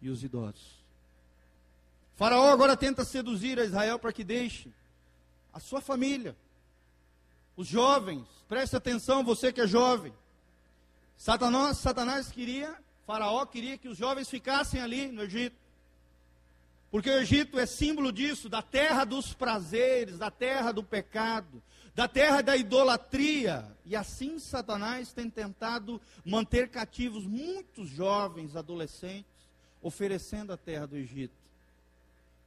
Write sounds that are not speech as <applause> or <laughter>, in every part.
e os idosos. Faraó agora tenta seduzir a Israel para que deixe a sua família, os jovens, preste atenção, você que é jovem. Satanás, Satanás queria, Faraó queria que os jovens ficassem ali no Egito. Porque o Egito é símbolo disso, da terra dos prazeres, da terra do pecado, da terra da idolatria. E assim Satanás tem tentado manter cativos muitos jovens, adolescentes, oferecendo a terra do Egito.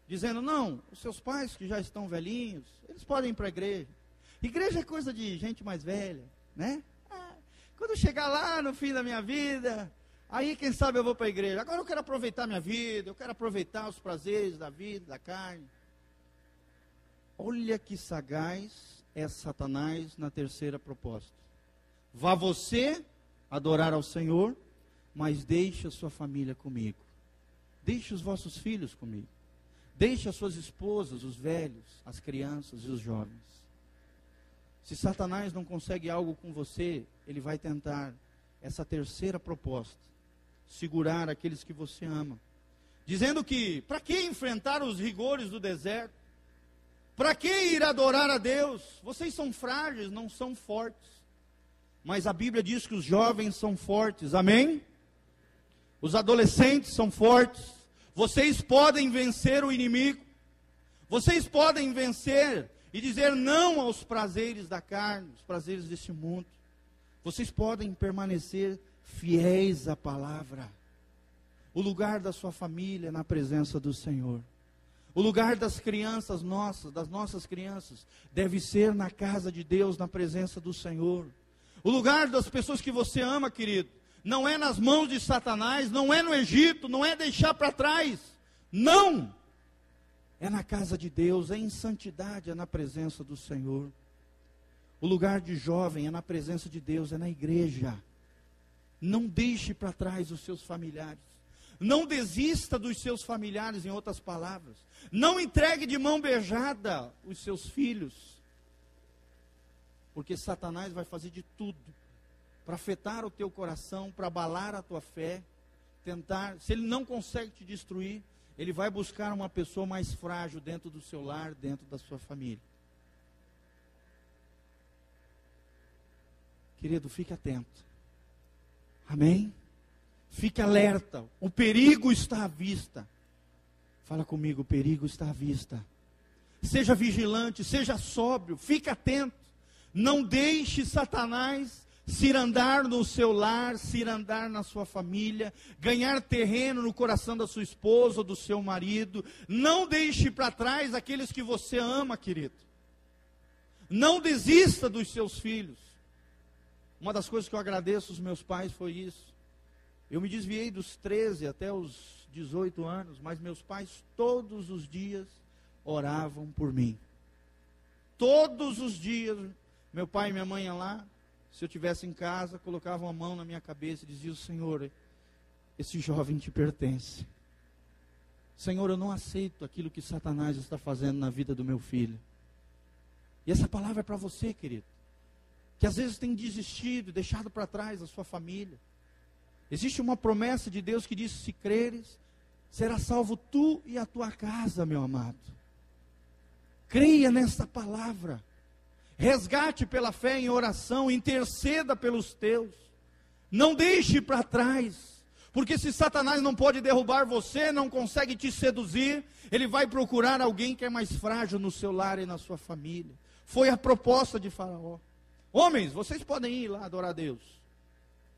Dizendo, não, os seus pais que já estão velhinhos, eles podem ir para a igreja. Igreja é coisa de gente mais velha, né? Ah, quando chegar lá no fim da minha vida, aí quem sabe eu vou para a igreja. Agora eu quero aproveitar minha vida, eu quero aproveitar os prazeres da vida, da carne. Olha que sagaz é Satanás na terceira proposta. Vá você adorar ao Senhor, mas deixe a sua família comigo. Deixe os vossos filhos comigo. Deixe as suas esposas, os velhos, as crianças e os jovens. Se Satanás não consegue algo com você, ele vai tentar essa terceira proposta: segurar aqueles que você ama. Dizendo que, para que enfrentar os rigores do deserto? Para que ir adorar a Deus? Vocês são frágeis, não são fortes. Mas a Bíblia diz que os jovens são fortes, amém? Os adolescentes são fortes. Vocês podem vencer o inimigo. Vocês podem vencer e dizer não aos prazeres da carne, os prazeres deste mundo. Vocês podem permanecer fiéis à palavra. O lugar da sua família na presença do Senhor. O lugar das crianças nossas, das nossas crianças, deve ser na casa de Deus, na presença do Senhor. O lugar das pessoas que você ama, querido, não é nas mãos de Satanás, não é no Egito, não é deixar para trás. Não! é na casa de Deus, é em santidade, é na presença do Senhor. O lugar de jovem é na presença de Deus, é na igreja. Não deixe para trás os seus familiares. Não desista dos seus familiares, em outras palavras. Não entregue de mão beijada os seus filhos. Porque Satanás vai fazer de tudo para afetar o teu coração, para abalar a tua fé, tentar, se ele não consegue te destruir, ele vai buscar uma pessoa mais frágil dentro do seu lar, dentro da sua família. Querido, fique atento. Amém? Fique alerta. O perigo está à vista. Fala comigo, o perigo está à vista. Seja vigilante, seja sóbrio, fique atento. Não deixe Satanás cirandar no seu lar, cirandar na sua família, ganhar terreno no coração da sua esposa ou do seu marido. Não deixe para trás aqueles que você ama, querido. Não desista dos seus filhos. Uma das coisas que eu agradeço aos meus pais foi isso. Eu me desviei dos 13 até os 18 anos, mas meus pais todos os dias oravam por mim. Todos os dias, meu pai e minha mãe iam lá, se eu tivesse em casa, colocavam a mão na minha cabeça e diziam: Senhor, esse jovem te pertence. Senhor, eu não aceito aquilo que Satanás está fazendo na vida do meu filho. E essa palavra é para você, querido, que às vezes tem desistido, deixado para trás a sua família. Existe uma promessa de Deus que diz: se creres, será salvo tu e a tua casa, meu amado. Creia nessa palavra. Resgate pela fé em oração, interceda pelos teus. Não deixe para trás. Porque se Satanás não pode derrubar você, não consegue te seduzir, ele vai procurar alguém que é mais frágil no seu lar e na sua família. Foi a proposta de Faraó. Homens, vocês podem ir lá adorar a Deus.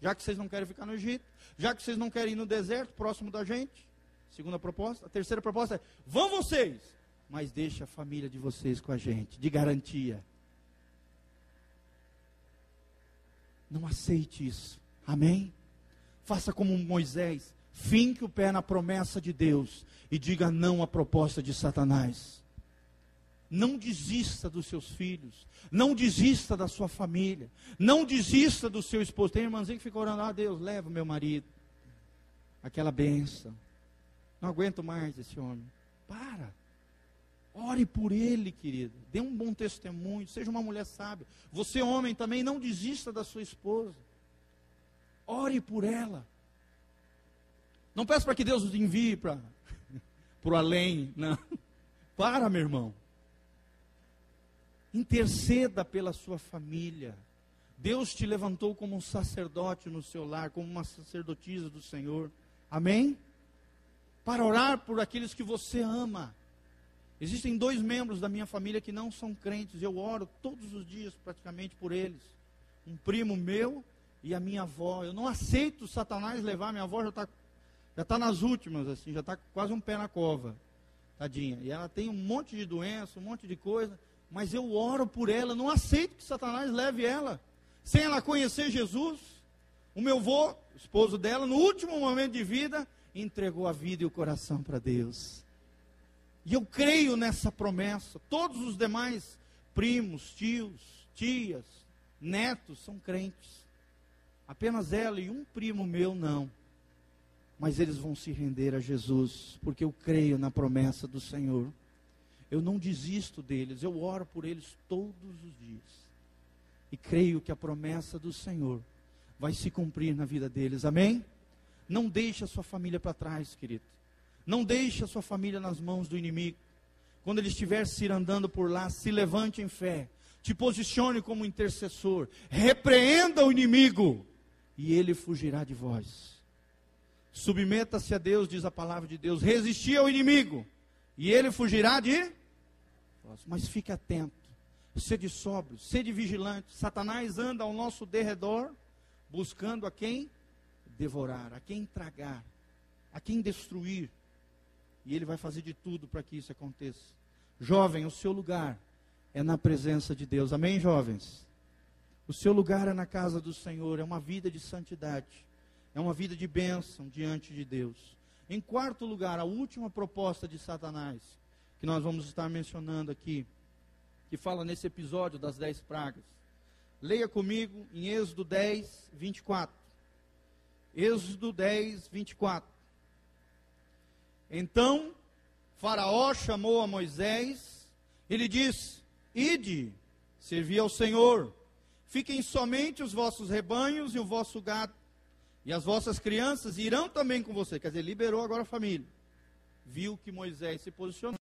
Já que vocês não querem ficar no Egito, já que vocês não querem ir no deserto, próximo da gente. Segunda proposta. A terceira proposta é: vão vocês, mas deixe a família de vocês com a gente, de garantia. Não aceite isso. Amém? Faça como Moisés. Finque o pé na promessa de Deus e diga não à proposta de Satanás. Não desista dos seus filhos. Não desista da sua família. Não desista do seu esposo. Tem irmãzinho que fica orando: Ah, Deus, leva meu marido. Aquela benção. Não aguento mais esse homem. Para. Ore por ele, querido. Dê um bom testemunho. Seja uma mulher sábia. Você, homem, também não desista da sua esposa. Ore por ela. Não peça para que Deus nos envie para <laughs> o além. Não. Para, meu irmão. Interceda pela sua família. Deus te levantou como um sacerdote no seu lar, como uma sacerdotisa do Senhor. Amém? Para orar por aqueles que você ama. Existem dois membros da minha família que não são crentes. Eu oro todos os dias praticamente por eles. Um primo meu e a minha avó. Eu não aceito Satanás levar. Minha avó já está já tá nas últimas, assim, já está quase um pé na cova. Tadinha. E ela tem um monte de doença, um monte de coisa. Mas eu oro por ela. Não aceito que Satanás leve ela. Sem ela conhecer Jesus. O meu avô, esposo dela, no último momento de vida, entregou a vida e o coração para Deus. E eu creio nessa promessa. Todos os demais primos, tios, tias, netos são crentes. Apenas ela e um primo meu não. Mas eles vão se render a Jesus, porque eu creio na promessa do Senhor. Eu não desisto deles, eu oro por eles todos os dias. E creio que a promessa do Senhor vai se cumprir na vida deles. Amém? Não deixe a sua família para trás, querido. Não deixe a sua família nas mãos do inimigo. Quando ele estiver se andando por lá, se levante em fé. Te posicione como intercessor. Repreenda o inimigo. E ele fugirá de vós. Submeta-se a Deus, diz a palavra de Deus. Resistir ao inimigo. E ele fugirá de. Mas fique atento. Sede sóbrio, sede vigilante. Satanás anda ao nosso derredor, buscando a quem devorar, a quem tragar, a quem destruir. E ele vai fazer de tudo para que isso aconteça. Jovem, o seu lugar é na presença de Deus. Amém, jovens? O seu lugar é na casa do Senhor, é uma vida de santidade, é uma vida de bênção diante de Deus. Em quarto lugar, a última proposta de Satanás, que nós vamos estar mencionando aqui, que fala nesse episódio das dez pragas. Leia comigo em Êxodo 10, 24. Êxodo 10, 24. Então, Faraó chamou a Moisés, ele disse: Ide, servi ao Senhor, fiquem somente os vossos rebanhos e o vosso gado, e as vossas crianças irão também com você. Quer dizer, liberou agora a família. Viu que Moisés se posicionou.